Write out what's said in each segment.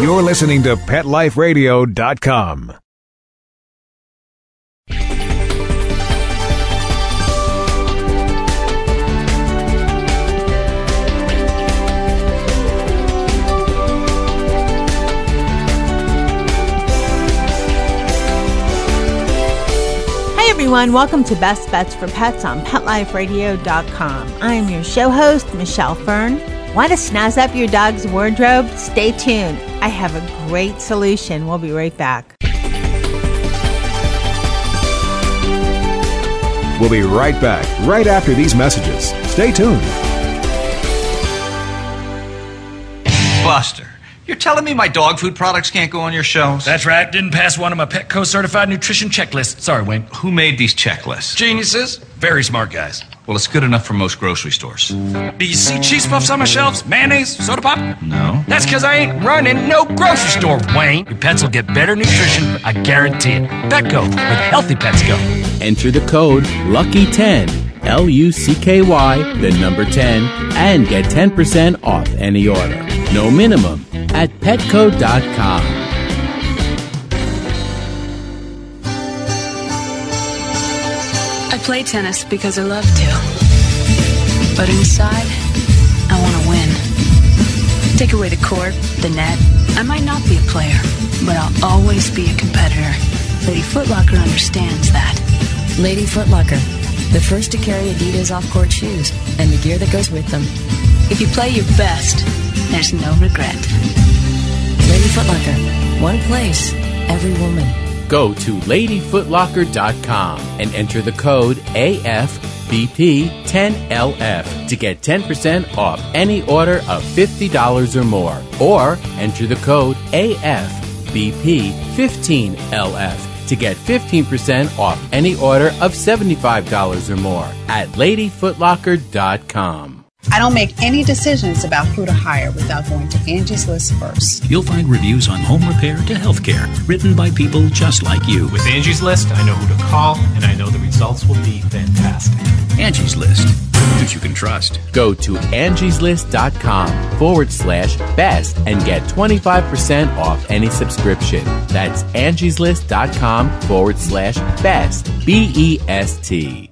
You're listening to PetLifeRadio.com. Hi everyone, welcome to Best Bets for Pets on PetLifeRadio.com. I am your show host, Michelle Fern. Want to snazz up your dog's wardrobe? Stay tuned. I have a great solution. We'll be right back. We'll be right back, right after these messages. Stay tuned. Buster, you're telling me my dog food products can't go on your shelves? That's right. Didn't pass one of my Petco certified nutrition checklists. Sorry, Wayne. Who made these checklists? Geniuses. Very smart guys. Well, it's good enough for most grocery stores. Do you see cheese puffs on my shelves? Mayonnaise? Soda pop? No. That's because I ain't running no grocery store, Wayne. Your pets will get better nutrition. I guarantee it. Petco, where the healthy pets go. Enter the code LUCKY10, L U C K Y, the number 10, and get 10% off any order. No minimum at petco.com. I play tennis because I love to. But inside, I want to win. Take away the court, the net. I might not be a player, but I'll always be a competitor. Lady Footlocker understands that. Lady Footlocker, the first to carry Adidas off-court shoes and the gear that goes with them. If you play your best, there's no regret. Lady Footlocker, one place, every woman. Go to ladyfootlocker.com and enter the code AFBP10LF to get 10% off any order of $50 or more. Or enter the code AFBP15LF to get 15% off any order of $75 or more at ladyfootlocker.com. I don't make any decisions about who to hire without going to Angie's List first. You'll find reviews on home repair to healthcare written by people just like you. With Angie's List, I know who to call, and I know the results will be fantastic. Angie's List. Who you can trust. Go to angieslist.com forward slash best and get 25% off any subscription. That's angieslist.com forward slash best. B E S T.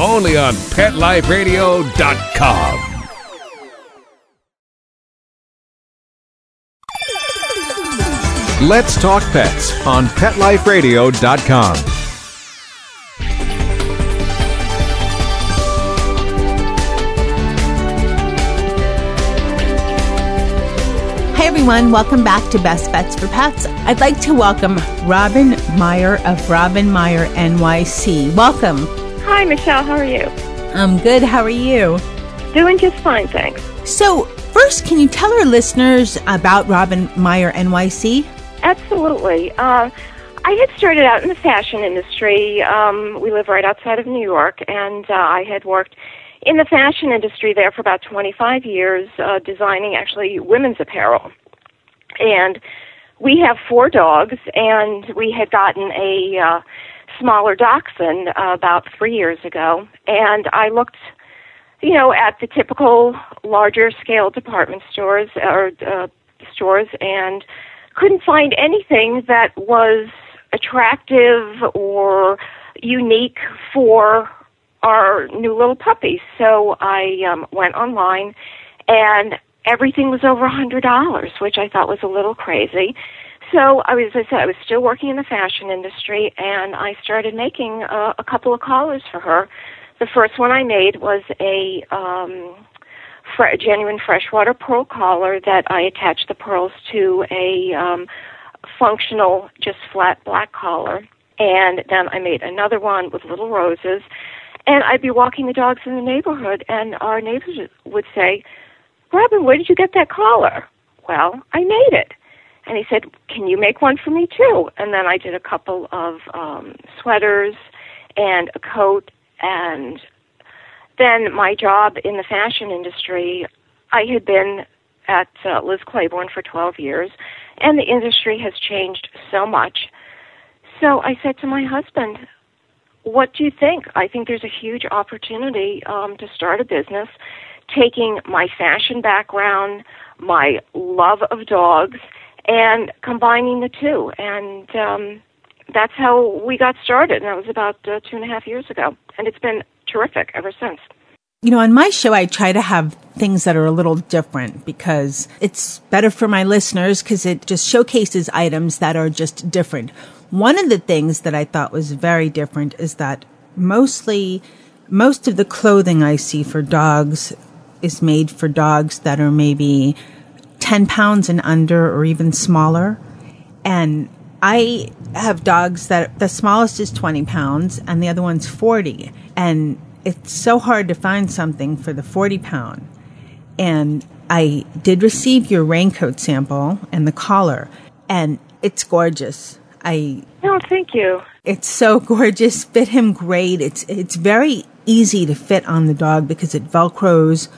Only on PetLifeRadio.com. Let's talk pets on PetLifeRadio.com. Hi everyone, welcome back to Best Bets for Pets. I'd like to welcome Robin Meyer of Robin Meyer NYC. Welcome. Hi, Michelle. How are you? I'm good. How are you? Doing just fine, thanks. So, first, can you tell our listeners about Robin Meyer NYC? Absolutely. Uh, I had started out in the fashion industry. Um, we live right outside of New York, and uh, I had worked in the fashion industry there for about 25 years, uh, designing actually women's apparel. And we have four dogs, and we had gotten a uh, smaller dachshund uh, about three years ago, and I looked, you know, at the typical larger scale department stores or uh, stores, and couldn't find anything that was attractive or unique for our new little puppy. So I um, went online, and everything was over a hundred dollars, which I thought was a little crazy. So I was, as I said, I was still working in the fashion industry, and I started making uh, a couple of collars for her. The first one I made was a um, fre- genuine freshwater pearl collar that I attached the pearls to a um, functional, just flat black collar. And then I made another one with little roses. And I'd be walking the dogs in the neighborhood, and our neighbors would say, Robin, where did you get that collar? well, I made it. And he said, can you make one for me too? And then I did a couple of um, sweaters and a coat. And then my job in the fashion industry, I had been at uh, Liz Claiborne for 12 years, and the industry has changed so much. So I said to my husband, what do you think? I think there's a huge opportunity um, to start a business taking my fashion background, my love of dogs, and combining the two. And um, that's how we got started. And that was about uh, two and a half years ago. And it's been terrific ever since. You know, on my show, I try to have things that are a little different because it's better for my listeners because it just showcases items that are just different. One of the things that I thought was very different is that mostly, most of the clothing I see for dogs is made for dogs that are maybe 10 pounds and under or even smaller. And I have dogs that the smallest is 20 pounds and the other one's 40. And it's so hard to find something for the 40 pound. And I did receive your raincoat sample and the collar, and it's gorgeous. I no, thank you. It's so gorgeous. Fit him great. It's it's very easy to fit on the dog because it velcros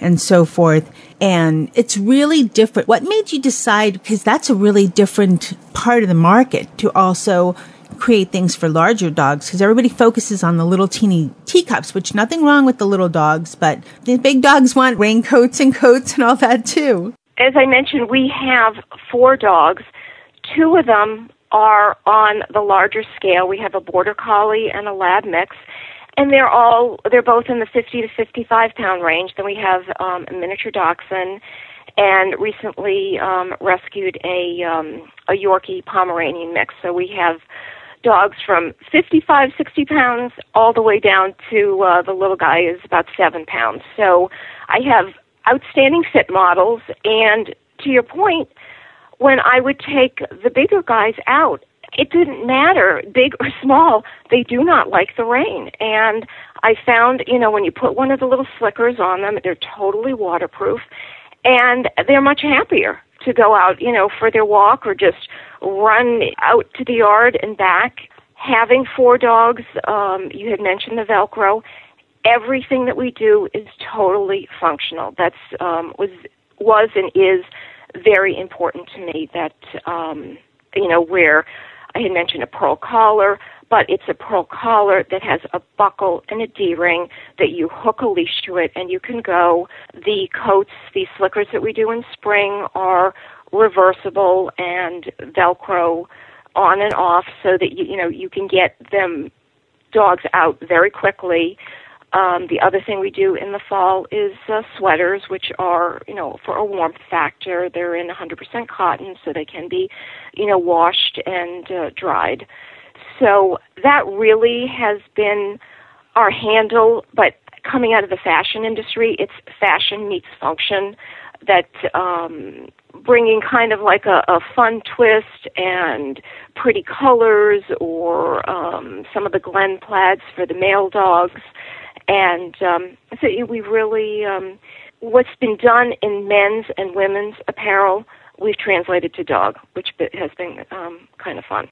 and so forth. And it's really different. What made you decide? Because that's a really different part of the market to also create things for larger dogs because everybody focuses on the little teeny teacups, which nothing wrong with the little dogs, but the big dogs want raincoats and coats and all that too. As I mentioned, we have four dogs. Two of them are on the larger scale. We have a border collie and a lab mix. And they're all they're both in the 50 to 55 pound range. Then we have um, a miniature dachshund, and recently um, rescued a um, a Yorkie Pomeranian mix. So we have dogs from 55, 60 pounds all the way down to uh, the little guy is about seven pounds. So I have outstanding fit models. And to your point, when I would take the bigger guys out, it didn't matter, big or small, they do not like the rain. And I found, you know, when you put one of the little slickers on them, they're totally waterproof and they're much happier to go out, you know, for their walk or just run out to the yard and back. Having four dogs, um, you had mentioned the Velcro. Everything that we do is totally functional. That's um, was was and is very important to me. That um, you know where I had mentioned a pearl collar, but it's a pearl collar that has a buckle and a D ring that you hook a leash to it and you can go. The coats, these slickers that we do in spring are reversible and Velcro on and off so that you, you know you can get them dogs out very quickly. Um, the other thing we do in the fall is uh, sweaters, which are, you know, for a warmth factor. They're in 100% cotton, so they can be, you know, washed and uh, dried. So that really has been our handle. But coming out of the fashion industry, it's fashion meets function. That um, bringing kind of like a, a fun twist and pretty colors, or um, some of the Glen plaids for the male dogs and um, so we really, um, what's been done in men's and women's apparel, we've translated to dog, which has been um, kind of fun.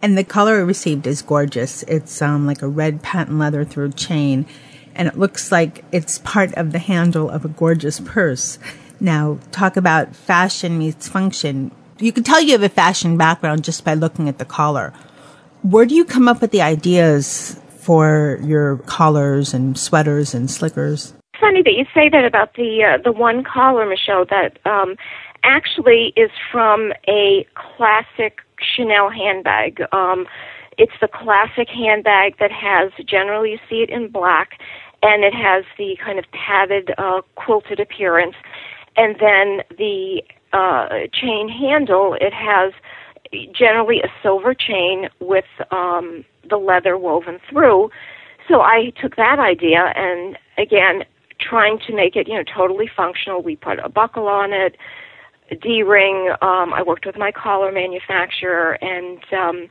And the color received is gorgeous. It's um, like a red patent leather through chain, and it looks like it's part of the handle of a gorgeous purse. Now, talk about fashion meets function. You can tell you have a fashion background just by looking at the collar. Where do you come up with the ideas for your collars and sweaters and slickers? Funny that you say that about the uh, the one collar, Michelle. That um, actually is from a classic Chanel handbag. Um, it's the classic handbag that has generally you see it in black, and it has the kind of padded, uh, quilted appearance, and then the uh, chain handle. It has generally a silver chain with um, the leather woven through. So I took that idea and again, trying to make it, you know, totally functional. We put a buckle on it, a D ring. Um, I worked with my collar manufacturer and um,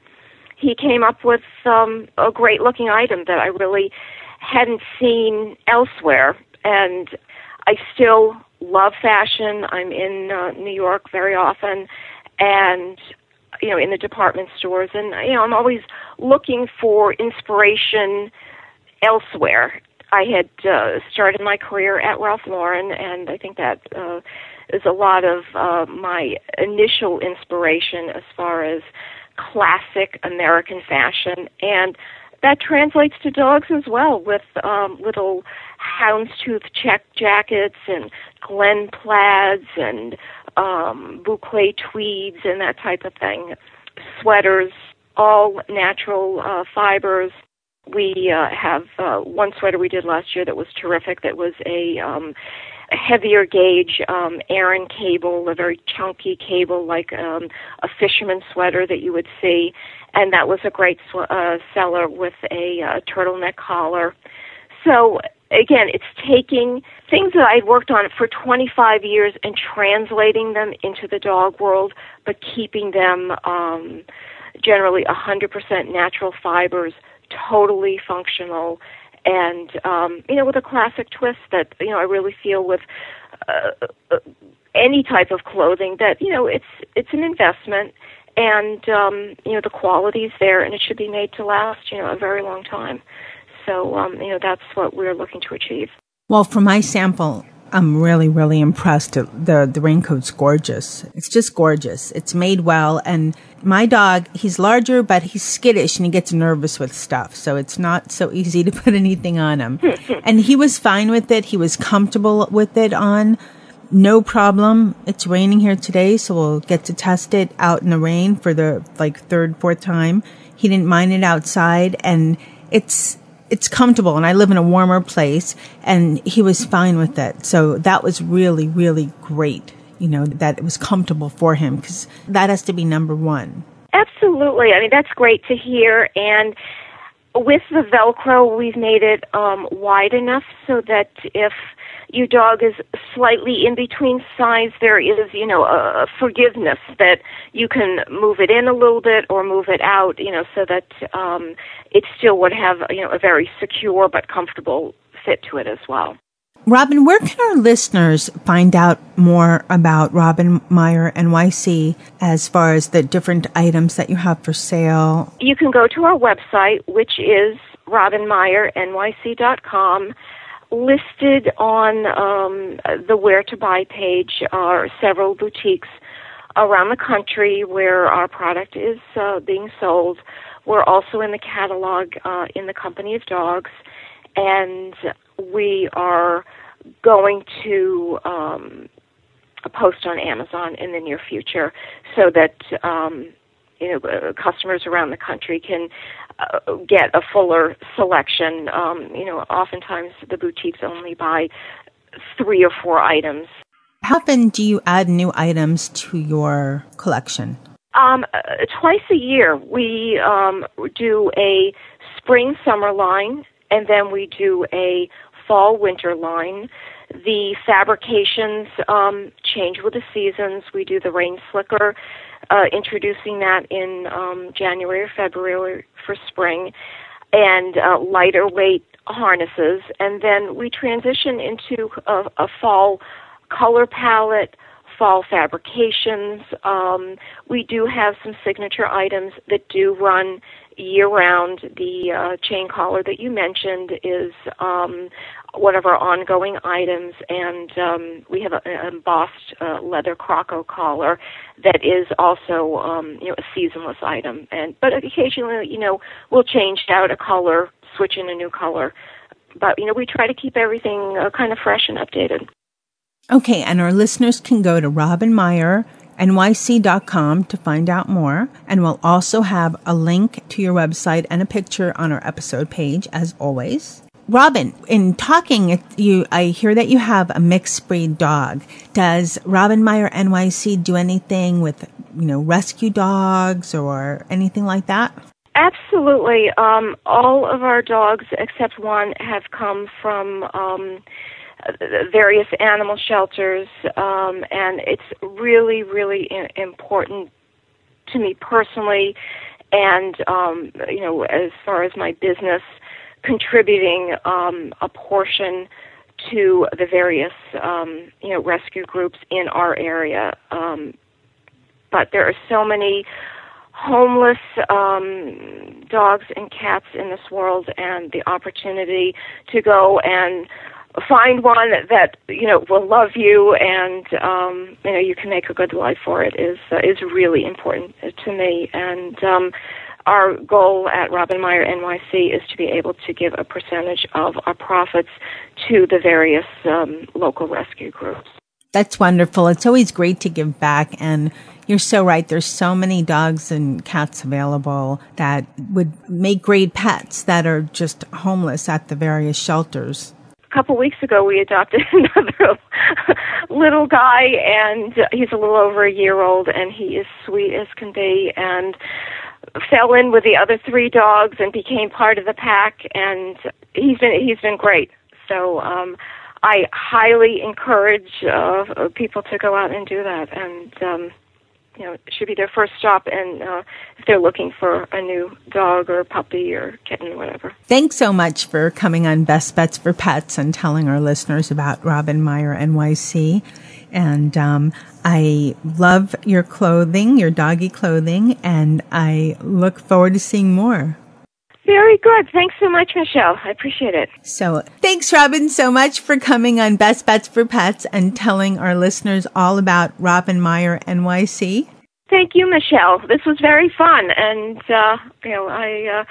he came up with um, a great looking item that I really hadn't seen elsewhere. And I still love fashion. I'm in uh, New York very often, and you know, in the department stores, and you know, I'm always looking for inspiration elsewhere. I had uh, started my career at Ralph Lauren, and I think that uh, is a lot of uh, my initial inspiration as far as classic American fashion, and that translates to dogs as well, with um, little houndstooth check jackets and Glen plaids and um, boucle tweeds and that type of thing. Sweaters, all natural uh, fibers. We uh, have uh, one sweater we did last year that was terrific. That was a, um, a heavier gauge um, Aran cable, a very chunky cable, like um, a fisherman sweater that you would see, and that was a great sw- uh, seller with a uh, turtleneck collar. So again, it's taking things that I'd worked on for 25 years and translating them into the dog world, but keeping them um, generally 100% natural fibers, totally functional, and um, you know, with a classic twist that you know I really feel with. Uh, uh, any type of clothing that you know it's it's an investment and um you know the quality's there and it should be made to last you know a very long time so, um, you know, that's what we're looking to achieve. Well, for my sample, I'm really, really impressed. The the raincoat's gorgeous. It's just gorgeous. It's made well, and my dog, he's larger, but he's skittish and he gets nervous with stuff. So it's not so easy to put anything on him. and he was fine with it. He was comfortable with it on. No problem. It's raining here today, so we'll get to test it out in the rain for the like third, fourth time. He didn't mind it outside, and it's it's comfortable and I live in a warmer place and he was fine with it. So that was really, really great, you know, that it was comfortable for him because that has to be number one. Absolutely. I mean, that's great to hear. And with the Velcro, we've made it um, wide enough so that if your dog is slightly in between size, there is, you know, a forgiveness that you can move it in a little bit or move it out, you know, so that um, it still would have, you know, a very secure but comfortable fit to it as well. Robin, where can our listeners find out more about Robin Meyer NYC as far as the different items that you have for sale? You can go to our website, which is robinmeyernyc.com listed on um, the where to buy page are several boutiques around the country where our product is uh, being sold. We're also in the catalog uh, in the Company of Dogs, and we are going to um, post on Amazon in the near future so that um, you know uh, customers around the country can uh, get a fuller selection. Um, you know, oftentimes the boutiques only buy three or four items. How often do you add new items to your collection? Um, uh, twice a year. We um, do a spring summer line, and then we do a fall winter line. The fabrications um, change with the seasons. We do the rain slicker uh, introducing that in um, January or February for spring, and uh, lighter weight harnesses. And then we transition into a, a fall color palette, fall fabrications. Um, we do have some signature items that do run year round. The uh, chain collar that you mentioned is um, one of our ongoing items, and um, we have an embossed uh, leather croco collar that is also um, you know a seasonless item. And but occasionally, you know, we'll change out a color, switch in a new color. But you know, we try to keep everything uh, kind of fresh and updated. Okay, and our listeners can go to Robin Meyer nyc.com to find out more. And we'll also have a link to your website and a picture on our episode page, as always. Robin, in talking, you, I hear that you have a mixed breed dog. Does Robin Meyer NYC do anything with, you know, rescue dogs or anything like that? Absolutely. Um, all of our dogs, except one, have come from um, various animal shelters, um, and it's really, really important to me personally, and um, you know, as far as my business, contributing um, a portion to the various um, you know rescue groups in our area. Um, but there are so many homeless um, dogs and cats in this world, and the opportunity to go and find one that you know will love you and um you know you can make a good life for it is uh, is really important to me and um our goal at Robin Meyer NYC is to be able to give a percentage of our profits to the various um, local rescue groups. That's wonderful. It's always great to give back and you're so right. There's so many dogs and cats available that would make great pets that are just homeless at the various shelters couple weeks ago we adopted another little guy and he's a little over a year old and he is sweet as can be and fell in with the other three dogs and became part of the pack and he's been he's been great. So um i highly encourage uh people to go out and do that and um you know, should be their first stop, and uh, if they're looking for a new dog or puppy or kitten or whatever. Thanks so much for coming on Best Bets for Pets and telling our listeners about Robin Meyer NYC. And um, I love your clothing, your doggy clothing, and I look forward to seeing more. Very good. Thanks so much, Michelle. I appreciate it. So thanks, Robin, so much for coming on Best Bets for Pets and telling our listeners all about Robin Meyer NYC. Thank you, Michelle. This was very fun, and uh, you know, I uh,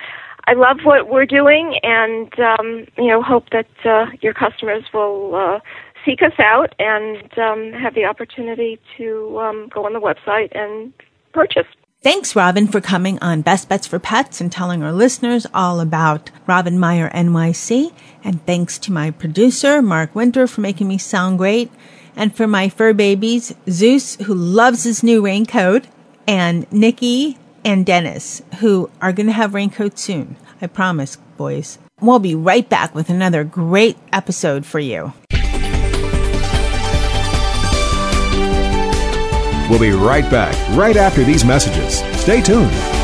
I love what we're doing, and um, you know, hope that uh, your customers will uh, seek us out and um, have the opportunity to um, go on the website and purchase. Thanks, Robin, for coming on Best Bets for Pets and telling our listeners all about Robin Meyer NYC. And thanks to my producer, Mark Winter, for making me sound great. And for my fur babies, Zeus, who loves his new raincoat, and Nikki and Dennis, who are going to have raincoats soon. I promise, boys. We'll be right back with another great episode for you. We'll be right back, right after these messages. Stay tuned.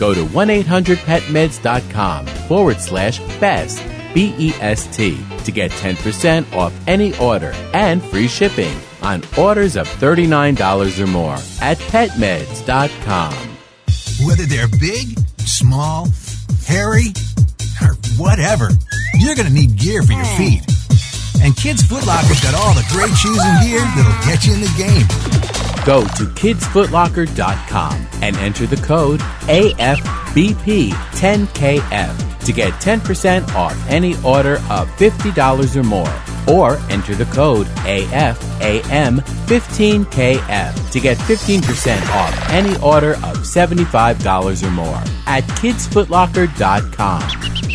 Go to 1-800-PetMeds.com forward slash best, B-E-S-T, to get 10% off any order and free shipping on orders of $39 or more at PetMeds.com. Whether they're big, small, hairy, or whatever, you're going to need gear for your feet. And Kids Foot Locker's got all the great shoes and gear that'll get you in the game. Go to kidsfootlocker.com and enter the code AFBP10KF to get 10% off any order of $50 or more. Or enter the code AFAM15KF to get 15% off any order of $75 or more at kidsfootlocker.com.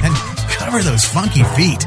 And cover those funky feet.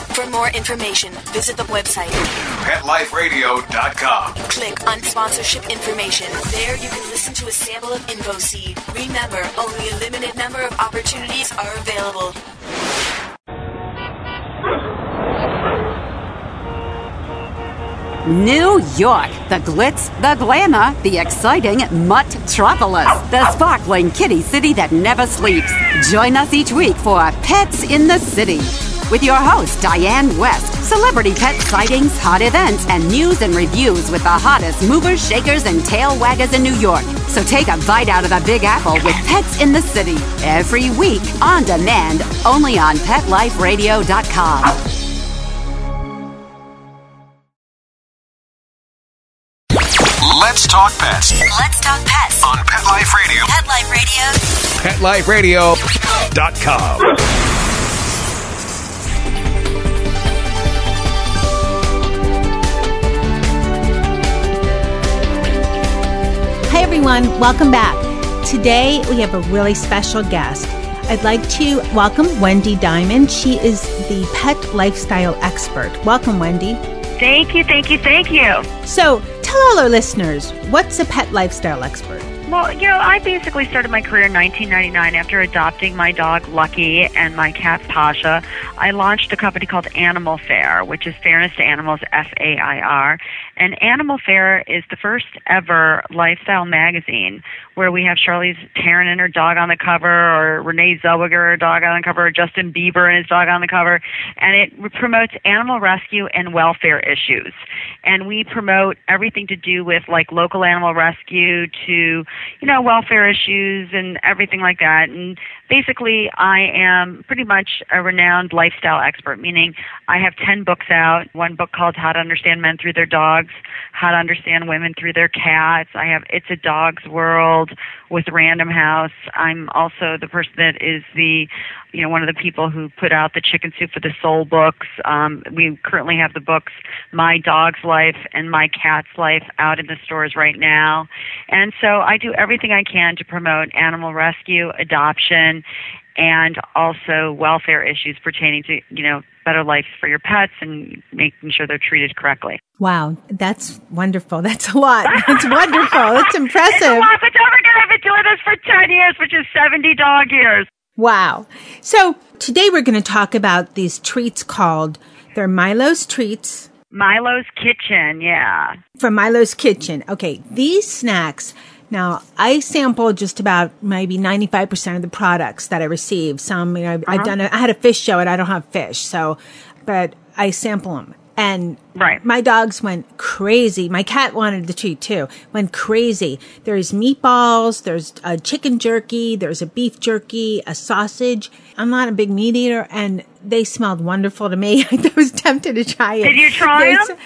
For more information, visit the website PetLifeRadio.com. Click on sponsorship information. There you can listen to a sample of InfoSeed. Remember, only a limited number of opportunities are available. New York, the glitz, the glamour, the exciting Mutt-tropolis, the sparkling kitty city that never sleeps. Join us each week for Pets in the City with your host, Diane West. Celebrity pet sightings, hot events, and news and reviews with the hottest movers, shakers, and tail waggers in New York. So take a bite out of the Big Apple with Pets in the City every week on demand, only on PetLifeRadio.com. Let's talk pets Let's talk pets on Pet Life Radio. Pet Life Radio. PetLifeRadio.com. everyone. Welcome back. Today, we have a really special guest. I'd like to welcome Wendy Diamond. She is the pet lifestyle expert. Welcome, Wendy. Thank you, thank you, thank you. So, tell all our listeners what's a pet lifestyle expert? Well, you know, I basically started my career in 1999 after adopting my dog Lucky and my cat Pasha. I launched a company called Animal Fair, which is Fairness to Animals, F A I R. And Animal Fair is the first ever lifestyle magazine where we have Charlize Theron and her dog on the cover, or Renee Zellweger her dog on the cover, or Justin Bieber and his dog on the cover. And it promotes animal rescue and welfare issues. And we promote everything to do with like local animal rescue to, you know, welfare issues and everything like that. And basically, I am pretty much a renowned lifestyle expert, meaning I have 10 books out. One book called How to Understand Men Through Their Dogs, How to Understand Women Through Their Cats. I have It's a Dog's World with Random House. I'm also the person that is the, you know, one of the people who put out the Chicken Soup for the Soul books. Um, we currently have the books My Dog's Life and My Cat's Life out in the stores right now. And so I do everything I can to promote animal rescue, adoption, and also welfare issues pertaining to, you know, better life for your pets and making sure they're treated correctly. Wow, that's wonderful. That's a lot. That's wonderful. That's impressive. It's a lot, but don't forget I've been doing this for 10 years, which is 70 dog years. Wow. So today we're going to talk about these treats called, they're Milo's treats. Milo's Kitchen, yeah. From Milo's Kitchen. Okay, these snacks. Now, I sampled just about maybe 95% of the products that I received. Some, you know, I've, I've Uh-huh. done, a, I had a fish show and I don't have fish. So, but I sample them. And right. my dogs went crazy. My cat wanted the treat too. Went crazy. There's meatballs. There's a chicken jerky. There's a beef jerky, a sausage. I'm not a big meat eater and they smelled wonderful to me. I was tempted to try it. Did you try There's- them?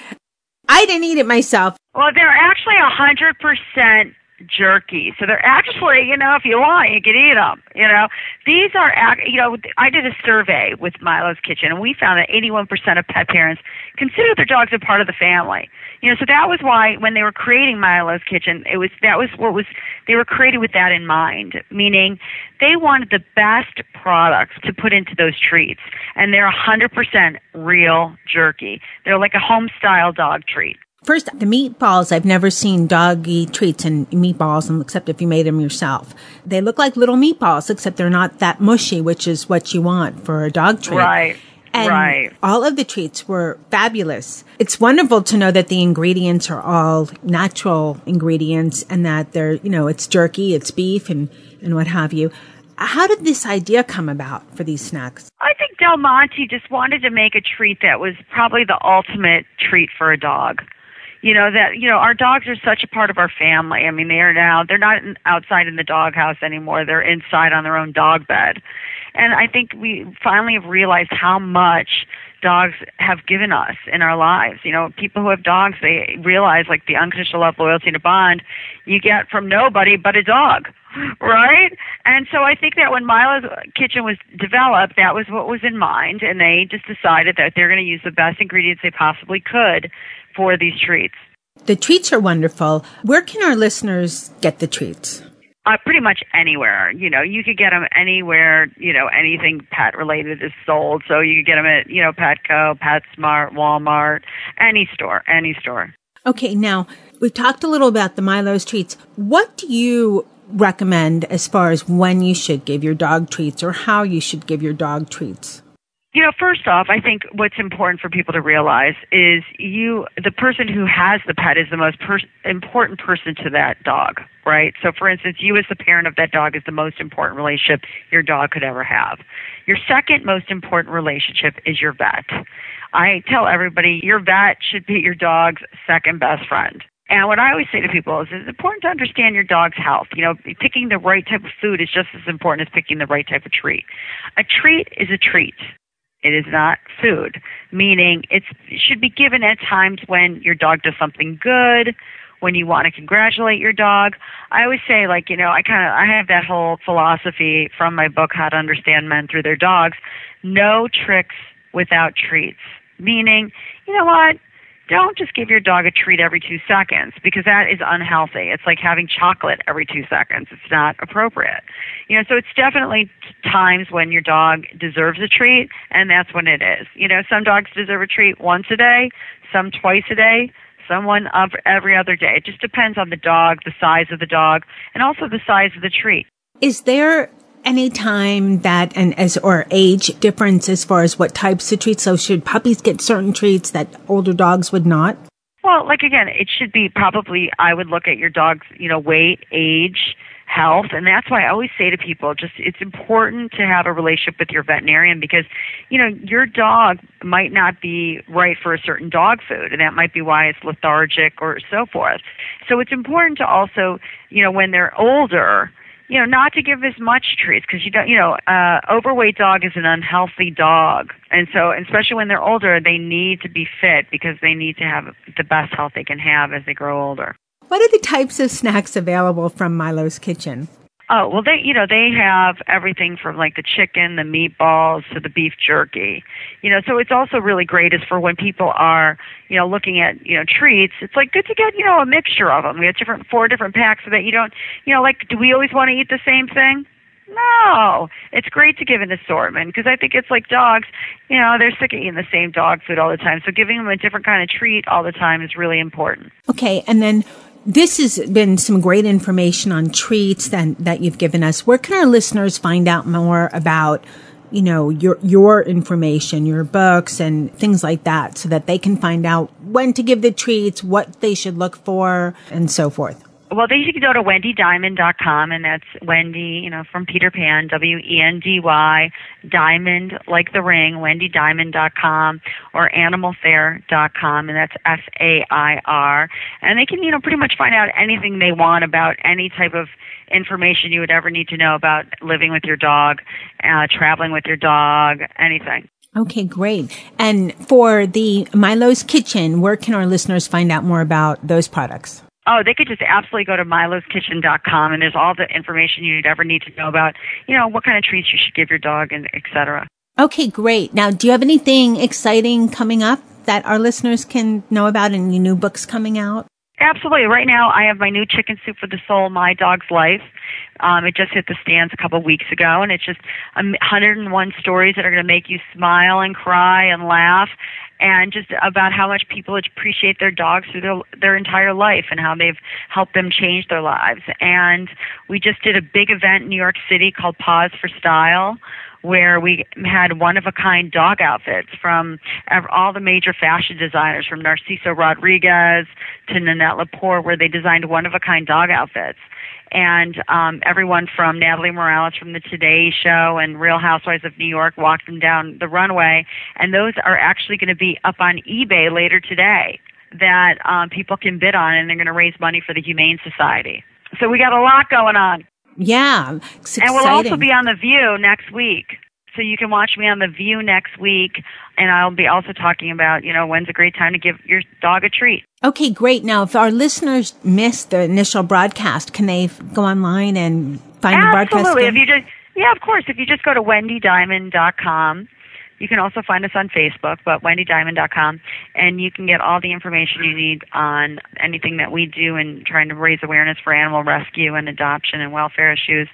I didn't eat it myself. Well, they're actually a hundred percent jerky. So they're actually, you know, if you want, you can eat them. You know, these are, you know, I did a survey with Milo's Kitchen, and we found that 81% of pet parents consider their dogs a part of the family. You know, so that was why when they were creating Milo's Kitchen, it was that was what was they were created with that in mind, meaning they wanted the best products to put into those treats, and they're 100% real jerky. They're like a home style dog treat. First, the meatballs, I've never seen doggy treats and meatballs, um, except if you made them yourself. They look like little meatballs, except they're not that mushy, which is what you want for a dog treat. Right. And right. all of the treats were fabulous. It's wonderful to know that the ingredients are all natural ingredients and that they're, you know, it's jerky, it's beef and, and what have you. How did this idea come about for these snacks? I think Del Monte just wanted to make a treat that was probably the ultimate treat for a dog. You know that you know our dogs are such a part of our family. I mean, they are now they're not outside in the doghouse anymore. They're inside on their own dog bed. And I think we finally have realized how much dogs have given us in our lives. You know, people who have dogs, they realize like the unconditional love, loyalty, and a bond you get from nobody but a dog, right? And so I think that when Milo's Kitchen was developed, that was what was in mind, and they just decided that they're going to use the best ingredients they possibly could for these treats. The treats are wonderful. Where can our listeners get the treats? Uh, pretty much anywhere. You know, you could get them anywhere. You know, anything pet related is sold. So you could get them at you know Petco, PetSmart, Walmart, any store, any store. Okay, now we've talked a little about the Milo's treats. What do you recommend as far as when you should give your dog treats or how you should give your dog treats? You know, first off, I think what's important for people to realize is you, the person who has the pet is the most per- important person to that dog, right? So, for instance, you as the parent of that dog is the most important relationship your dog could ever have. Your second most important relationship is your vet. I tell everybody your vet should be your dog's second best friend. And what I always say to people is it's important to understand your dog's health. You know, picking the right type of food is just as important as picking the right type of treat. A treat is a treat. It is not food, meaning it should be given at times when your dog does something good when you want to congratulate your dog. I always say like, you know, I kind of I have that whole philosophy from my book How to Understand Men Through Their Dogs. No tricks without treats. Meaning, you know what? Don't just give your dog a treat every two seconds because that is unhealthy. It's like having chocolate every two seconds. It's not appropriate. You know, so it's definitely times when your dog deserves a treat, and that's when it is. You know, some dogs deserve a treat once a day, some twice a day, someone every other day. It just depends on the dog, the size of the dog, and also the size of the treat. Is there any time that and as or age difference as far as what types of treats? So should puppies get certain treats that older dogs would not? Well, like again, it should be probably I would look at your dog's, you know, weight, age, health, and that's why I always say to people just it's important to have a relationship with your veterinarian because, you know, your dog might not be right for a certain dog food and that might be why it's lethargic or so forth. So it's important to also, you know, when they're older, you know, not to give as much treats because you don't, you know, uh, overweight dog is an unhealthy dog, and so especially when they're older, they need to be fit because they need to have the best health they can have as they grow older. What are the types of snacks available from Milo's Kitchen? Oh well, they you know they have everything from like the chicken, the meatballs to the beef jerky. You know, so it's also really great is for when people are you know looking at you know treats. It's like good to get you know a mixture of them. We have different four different packs so that you don't you know like do we always want to eat the same thing? No, it's great to give an assortment because I think it's like dogs. You know, they're sick of eating the same dog food all the time. So giving them a different kind of treat all the time is really important. Okay, and then this has been some great information on treats that, that you've given us. Where can our listeners find out more about, you know, your, your information, your books and things like that so that they can find out when to give the treats, what they should look for and so forth? Well, they should go to wendydiamond.com, and that's Wendy, you know, from Peter Pan, W E N D Y, diamond like the ring, wendydiamond.com, or animalfair.com, and that's F A I R. And they can, you know, pretty much find out anything they want about any type of information you would ever need to know about living with your dog, uh, traveling with your dog, anything. Okay, great. And for the Milo's Kitchen, where can our listeners find out more about those products? Oh, they could just absolutely go to miloskitchen.com and there's all the information you'd ever need to know about, you know, what kind of treats you should give your dog and et cetera. Okay, great. Now, do you have anything exciting coming up that our listeners can know about? Any new books coming out? Absolutely. Right now, I have my new Chicken Soup for the Soul, My Dog's Life. Um, it just hit the stands a couple of weeks ago, and it's just 101 stories that are going to make you smile and cry and laugh and just about how much people appreciate their dogs through their, their entire life and how they've helped them change their lives. And we just did a big event in New York City called Paws for Style where we had one of a kind dog outfits from all the major fashion designers from Narciso Rodriguez to Nanette Lepore where they designed one of a kind dog outfits and um, everyone from Natalie Morales from the Today Show and Real Housewives of New York walked them down the runway, and those are actually going to be up on eBay later today that um, people can bid on, and they're going to raise money for the Humane Society. So we got a lot going on. Yeah, and we'll also be on the View next week. So you can watch me on The View next week, and I'll be also talking about, you know, when's a great time to give your dog a treat. Okay, great. Now, if our listeners missed the initial broadcast, can they go online and find Absolutely. the broadcast? Absolutely. If you just, yeah, of course. If you just go to wendydiamond.com, you can also find us on Facebook, but wendydiamond.com, and you can get all the information you need on anything that we do in trying to raise awareness for animal rescue and adoption and welfare issues,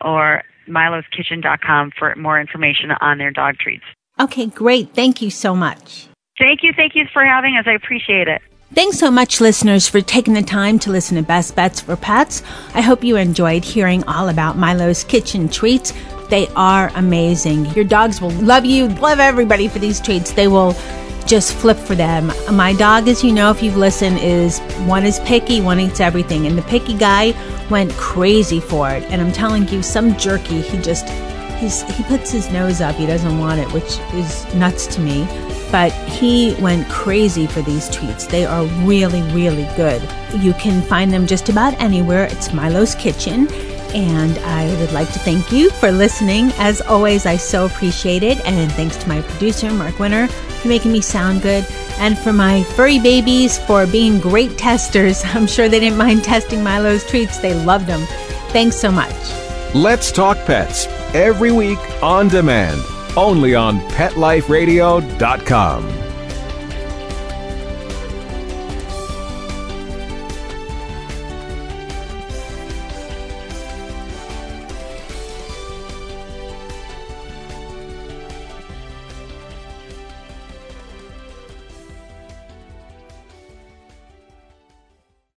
or miloskitchen.com for more information on their dog treats. Okay, great. Thank you so much. Thank you. Thank you for having us. I appreciate it. Thanks so much, listeners, for taking the time to listen to Best Bets for Pets. I hope you enjoyed hearing all about Milo's kitchen treats. They are amazing. Your dogs will love you, love everybody for these treats. They will just flip for them. My dog, as you know, if you've listened, is one is picky, one eats everything. And the picky guy went crazy for it. And I'm telling you, some jerky, he just he's, he puts his nose up. He doesn't want it, which is nuts to me. But he went crazy for these treats. They are really, really good. You can find them just about anywhere. It's Milo's Kitchen. And I would like to thank you for listening. As always, I so appreciate it. And thanks to my producer, Mark Winter, for making me sound good. And for my furry babies for being great testers. I'm sure they didn't mind testing Milo's treats, they loved them. Thanks so much. Let's Talk Pets every week on demand, only on PetLifeRadio.com.